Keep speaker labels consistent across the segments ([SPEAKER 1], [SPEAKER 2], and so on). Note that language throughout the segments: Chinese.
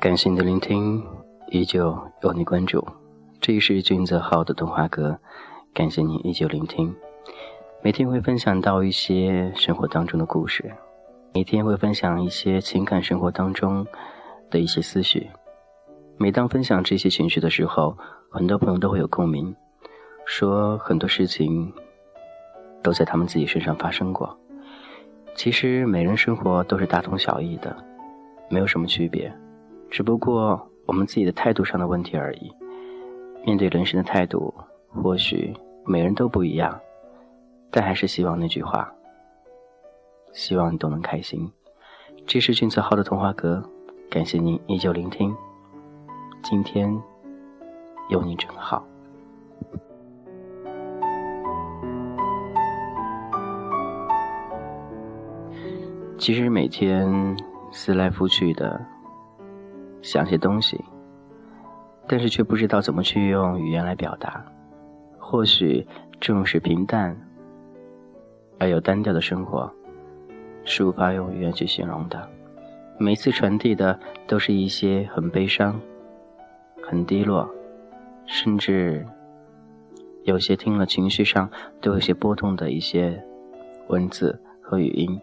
[SPEAKER 1] 感谢你的聆听，依旧有你关注。这里是君泽浩的动画阁，感谢你依旧聆听。每天会分享到一些生活当中的故事，每天会分享一些情感生活当中的一些思绪。每当分享这些情绪的时候，很多朋友都会有共鸣，说很多事情都在他们自己身上发生过。其实每人生活都是大同小异的，没有什么区别。只不过我们自己的态度上的问题而已。面对人生的态度，或许每人都不一样，但还是希望那句话：希望你都能开心。这是俊泽浩的童话阁，感谢您依旧聆听。今天有你真好。其实每天思来复去的。想些东西，但是却不知道怎么去用语言来表达。或许正是平淡而又单调的生活，是无法用语言去形容的。每次传递的都是一些很悲伤、很低落，甚至有些听了情绪上都有些波动的一些文字和语音。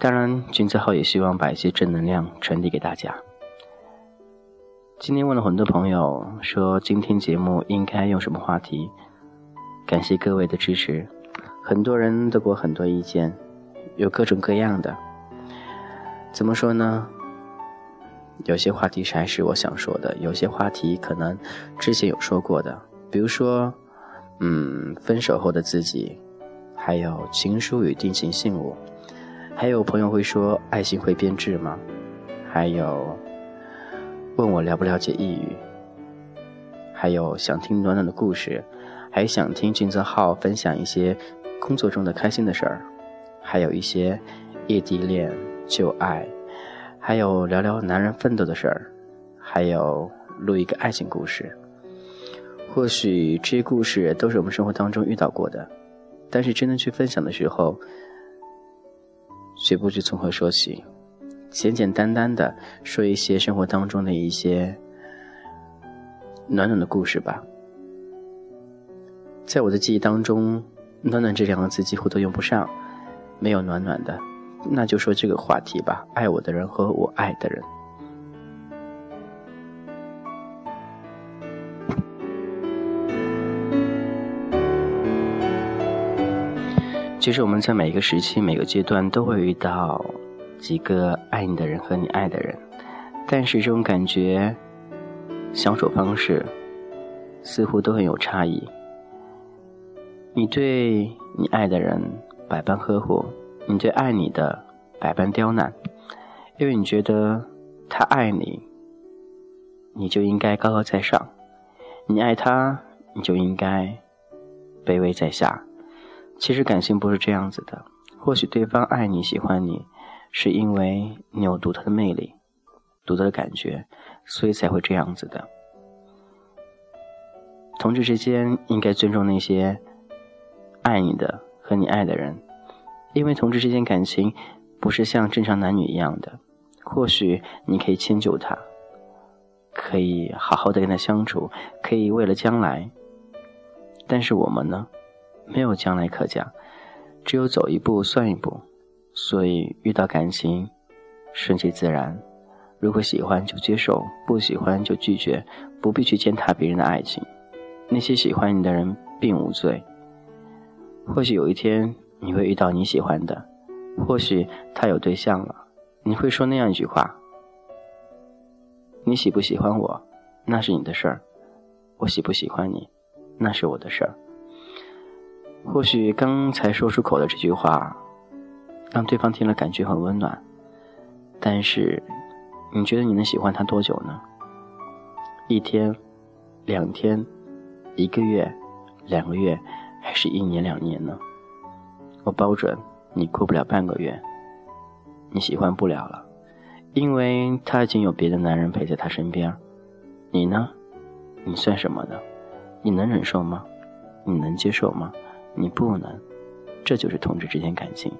[SPEAKER 1] 当然，君子号也希望把一些正能量传递给大家。今天问了很多朋友，说今天节目应该用什么话题？感谢各位的支持，很多人都给我很多意见，有各种各样的。怎么说呢？有些话题还是我想说的，有些话题可能之前有说过的，比如说，嗯，分手后的自己，还有情书与定情信物，还有朋友会说爱情会变质吗？还有。问我了不了解抑郁，还有想听暖暖的故事，还想听俊泽浩分享一些工作中的开心的事儿，还有一些异地恋、旧爱，还有聊聊男人奋斗的事儿，还有录一个爱情故事。或许这些故事都是我们生活当中遇到过的，但是真的去分享的时候，却不知从何说起。简简单单的说一些生活当中的一些暖暖的故事吧。在我的记忆当中，“暖暖”这两个字几乎都用不上，没有暖暖的。那就说这个话题吧，爱我的人和我爱的人。其实我们在每一个时期、每个阶段都会遇到。几个爱你的人和你爱的人，但是这种感觉、相处方式似乎都很有差异。你对你爱的人百般呵护，你对爱你的百般刁难，因为你觉得他爱你，你就应该高高在上；你爱他，你就应该卑微在下。其实感情不是这样子的，或许对方爱你、喜欢你。是因为你有独特的魅力、独特的感觉，所以才会这样子的。同志之间应该尊重那些爱你的和你爱的人，因为同志之间感情不是像正常男女一样的。或许你可以迁就他，可以好好的跟他相处，可以为了将来。但是我们呢，没有将来可讲，只有走一步算一步。所以遇到感情，顺其自然。如果喜欢就接受，不喜欢就拒绝，不必去践踏别人的爱情。那些喜欢你的人并无罪。或许有一天你会遇到你喜欢的，或许他有对象了，你会说那样一句话：“你喜不喜欢我，那是你的事儿；我喜不喜欢你，那是我的事儿。”或许刚才说出口的这句话。让对方听了感觉很温暖，但是，你觉得你能喜欢他多久呢？一天、两天、一个月、两个月，还是一年两年呢？我保准你过不了半个月，你喜欢不了了，因为他已经有别的男人陪在他身边。你呢？你算什么呢？你能忍受吗？你能接受吗？你不能，这就是同志之间感情。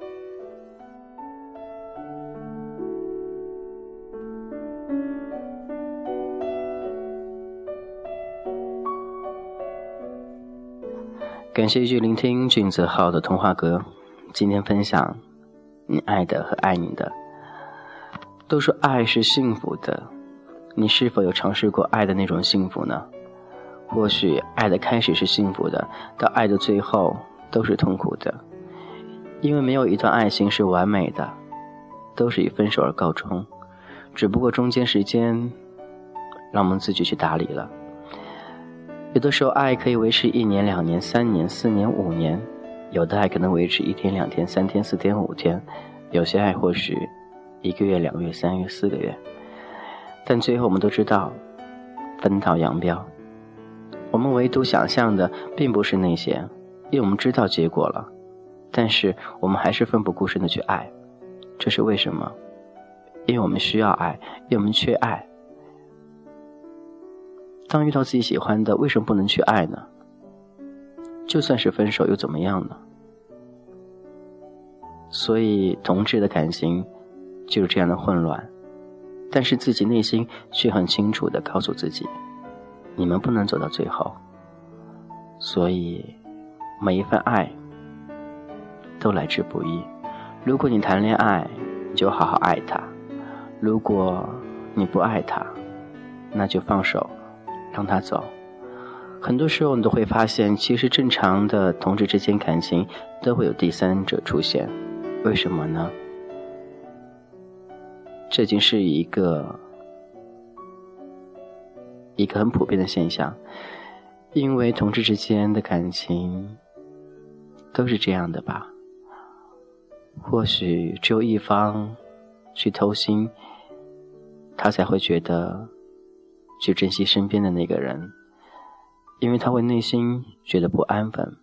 [SPEAKER 1] 感谢一句聆听俊泽浩的童话歌。今天分享你爱的和爱你的。都说爱是幸福的，你是否有尝试过爱的那种幸福呢？或许爱的开始是幸福的，到爱的最后都是痛苦的，因为没有一段爱情是完美的，都是以分手而告终。只不过中间时间，让我们自己去打理了。有的时候，爱可以维持一年、两年、三年、四年、五年；有的爱可能维持一天、两天、三天、四天、五天；有些爱或许一个月、两个月、三个月、四个月。但最后，我们都知道分道扬镳。我们唯独想象的并不是那些，因为我们知道结果了，但是我们还是奋不顾身的去爱。这是为什么？因为我们需要爱，因为我们缺爱。当遇到自己喜欢的，为什么不能去爱呢？就算是分手又怎么样呢？所以，同志的感情就是这样的混乱，但是自己内心却很清楚的告诉自己：你们不能走到最后。所以，每一份爱都来之不易。如果你谈恋爱，就好好爱他；如果你不爱他，那就放手。让他走。很多时候，你都会发现，其实正常的同志之间感情都会有第三者出现。为什么呢？这已经是一个一个很普遍的现象，因为同志之间的感情都是这样的吧？或许只有一方去偷心，他才会觉得。去珍惜身边的那个人，因为他会内心觉得不安分，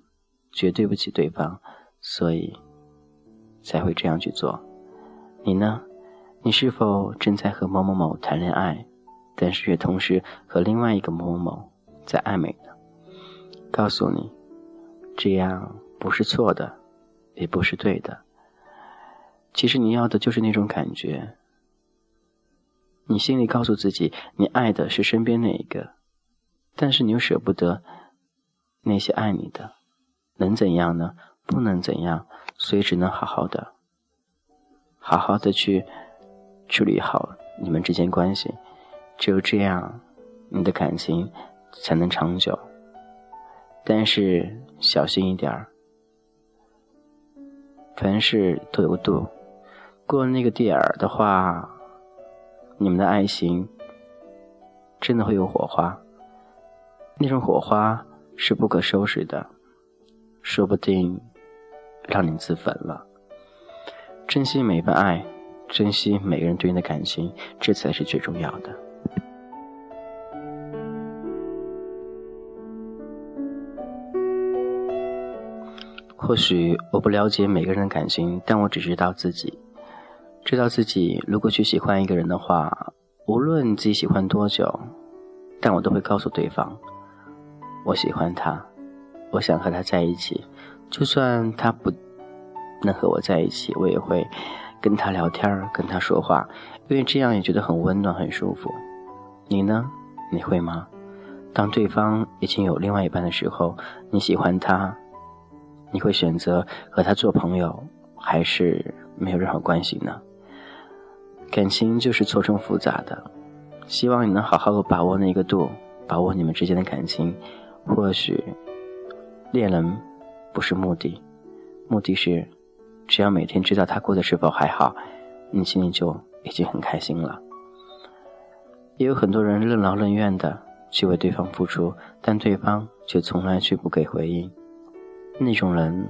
[SPEAKER 1] 觉得对不起对方，所以才会这样去做。你呢？你是否正在和某某某谈恋爱，但是也同时和另外一个某某某在暧昧呢？告诉你，这样不是错的，也不是对的。其实你要的就是那种感觉。你心里告诉自己，你爱的是身边那一个，但是你又舍不得那些爱你的，能怎样呢？不能怎样，所以只能好好的，好好的去处理好你们之间关系，只有这样，你的感情才能长久。但是小心一点儿，凡事都有度，过了那个点儿的话。你们的爱情真的会有火花，那种火花是不可收拾的，说不定让你自焚了。珍惜每份爱，珍惜每个人对你的感情，这才是最重要的。或许我不了解每个人的感情，但我只知道自己。知道自己如果去喜欢一个人的话，无论自己喜欢多久，但我都会告诉对方，我喜欢他，我想和他在一起。就算他不能和我在一起，我也会跟他聊天，跟他说话，因为这样也觉得很温暖、很舒服。你呢？你会吗？当对方已经有另外一半的时候，你喜欢他，你会选择和他做朋友，还是没有任何关系呢？感情就是错综复杂的，希望你能好好的把握那个度，把握你们之间的感情。或许，恋人不是目的，目的是，只要每天知道他过得是否还好，你心里就已经很开心了。也有很多人任劳任怨的去为对方付出，但对方却从来却不给回应，那种人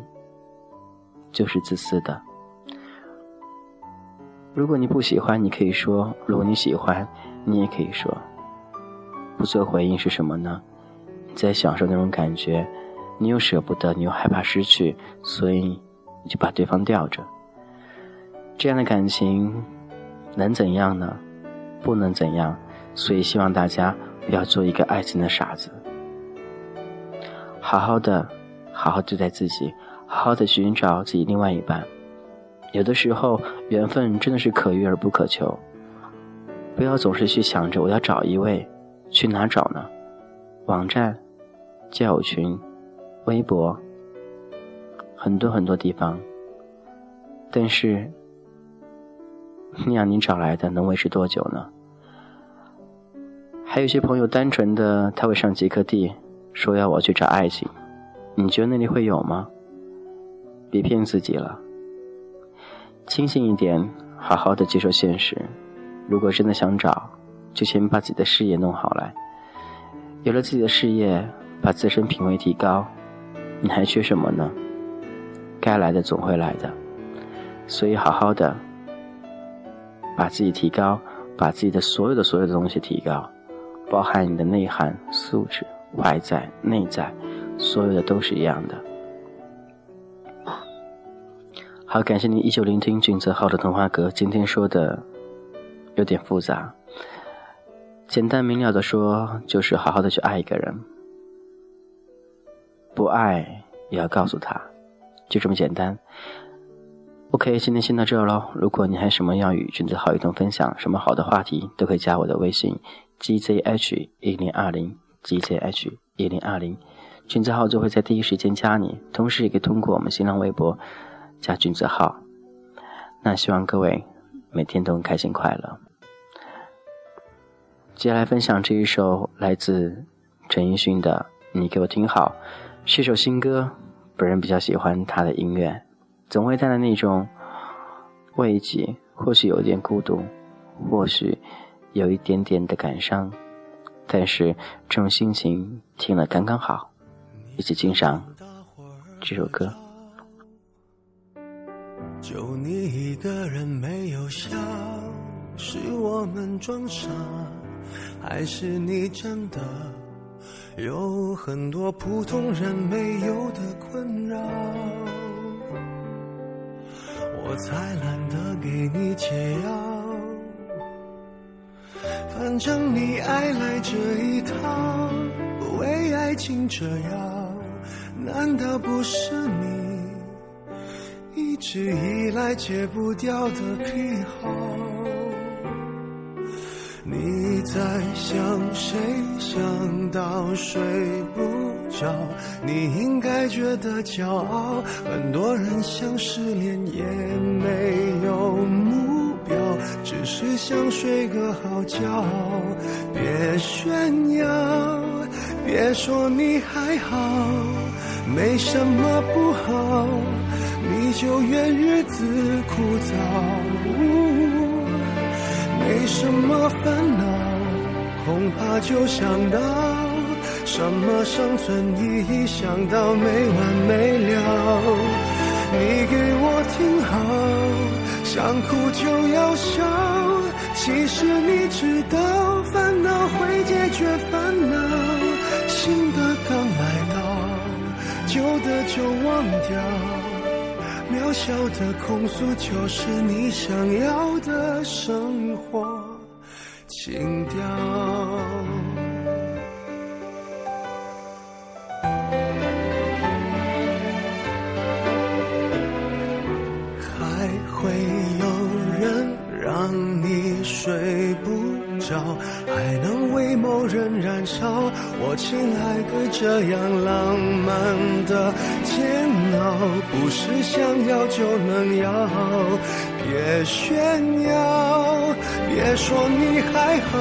[SPEAKER 1] 就是自私的。如果你不喜欢，你可以说；如果你喜欢，你也可以说。不做回应是什么呢？你在享受那种感觉，你又舍不得，你又害怕失去，所以你就把对方吊着。这样的感情能怎样呢？不能怎样。所以希望大家不要做一个爱情的傻子，好好的、好好对待自己，好好的寻找自己另外一半。有的时候，缘分真的是可遇而不可求。不要总是去想着我要找一位，去哪找呢？网站、交友群、微博，很多很多地方。但是，那样你找来的能维持多久呢？还有些朋友单纯的他会上极客地，说要我去找爱情，你觉得那里会有吗？别骗自己了。清醒一点，好好的接受现实。如果真的想找，就先把自己的事业弄好来。有了自己的事业，把自身品味提高，你还缺什么呢？该来的总会来的。所以，好好的把自己提高，把自己的所有的所有的东西提高，包含你的内涵素质、外在、内在，所有的都是一样的。好，感谢您依旧聆听俊泽浩的童话阁。今天说的有点复杂，简单明了的说，就是好好的去爱一个人，不爱也要告诉他，就这么简单。OK，今天先到这儿喽。如果你还什么要与俊泽浩一同分享什么好的话题，都可以加我的微信 gzh 一零二零 gzh 一零二零，君子浩就会在第一时间加你，同时也可以通过我们新浪微博。加君子号，那希望各位每天都开心快乐。接下来分享这一首来自陈奕迅的《你给我听好》，是首新歌，本人比较喜欢他的音乐，总会带来那种慰藉，或许有一点孤独，或许有一点点的感伤，但是这种心情听了刚刚好，一起欣赏这首歌。
[SPEAKER 2] 就你一个人没有笑，是我们装傻，还是你真的有很多普通人没有的困扰？我才懒得给你解药，反正你爱来这一套，为爱情折腰，难道不是你？一直以来戒不掉的癖好，你在想谁？想到睡不着，你应该觉得骄傲。很多人想失恋也没有目标，只是想睡个好觉。别炫耀，别说你还好，没什么不好。你就怨日子枯燥，没什么烦恼，恐怕就想到什么生存意义，想到没完没了。你给我听好，想哭就要笑，其实你知道，烦恼会解决烦恼，到，旧的就忘掉。渺小的控诉，就是你想要的生活情调。还会有人让你睡不着，还能为某人燃烧。我亲爱的，这样浪漫的。煎熬不是想要就能要，别炫耀，别说你还好，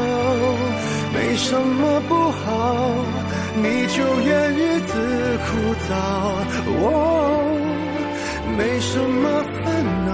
[SPEAKER 2] 没什么不好，你就怨日子枯燥。哦，没什么烦恼，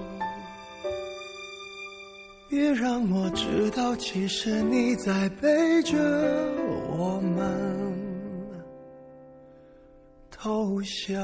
[SPEAKER 2] 别让我知道，其实你在背着我们。偷笑。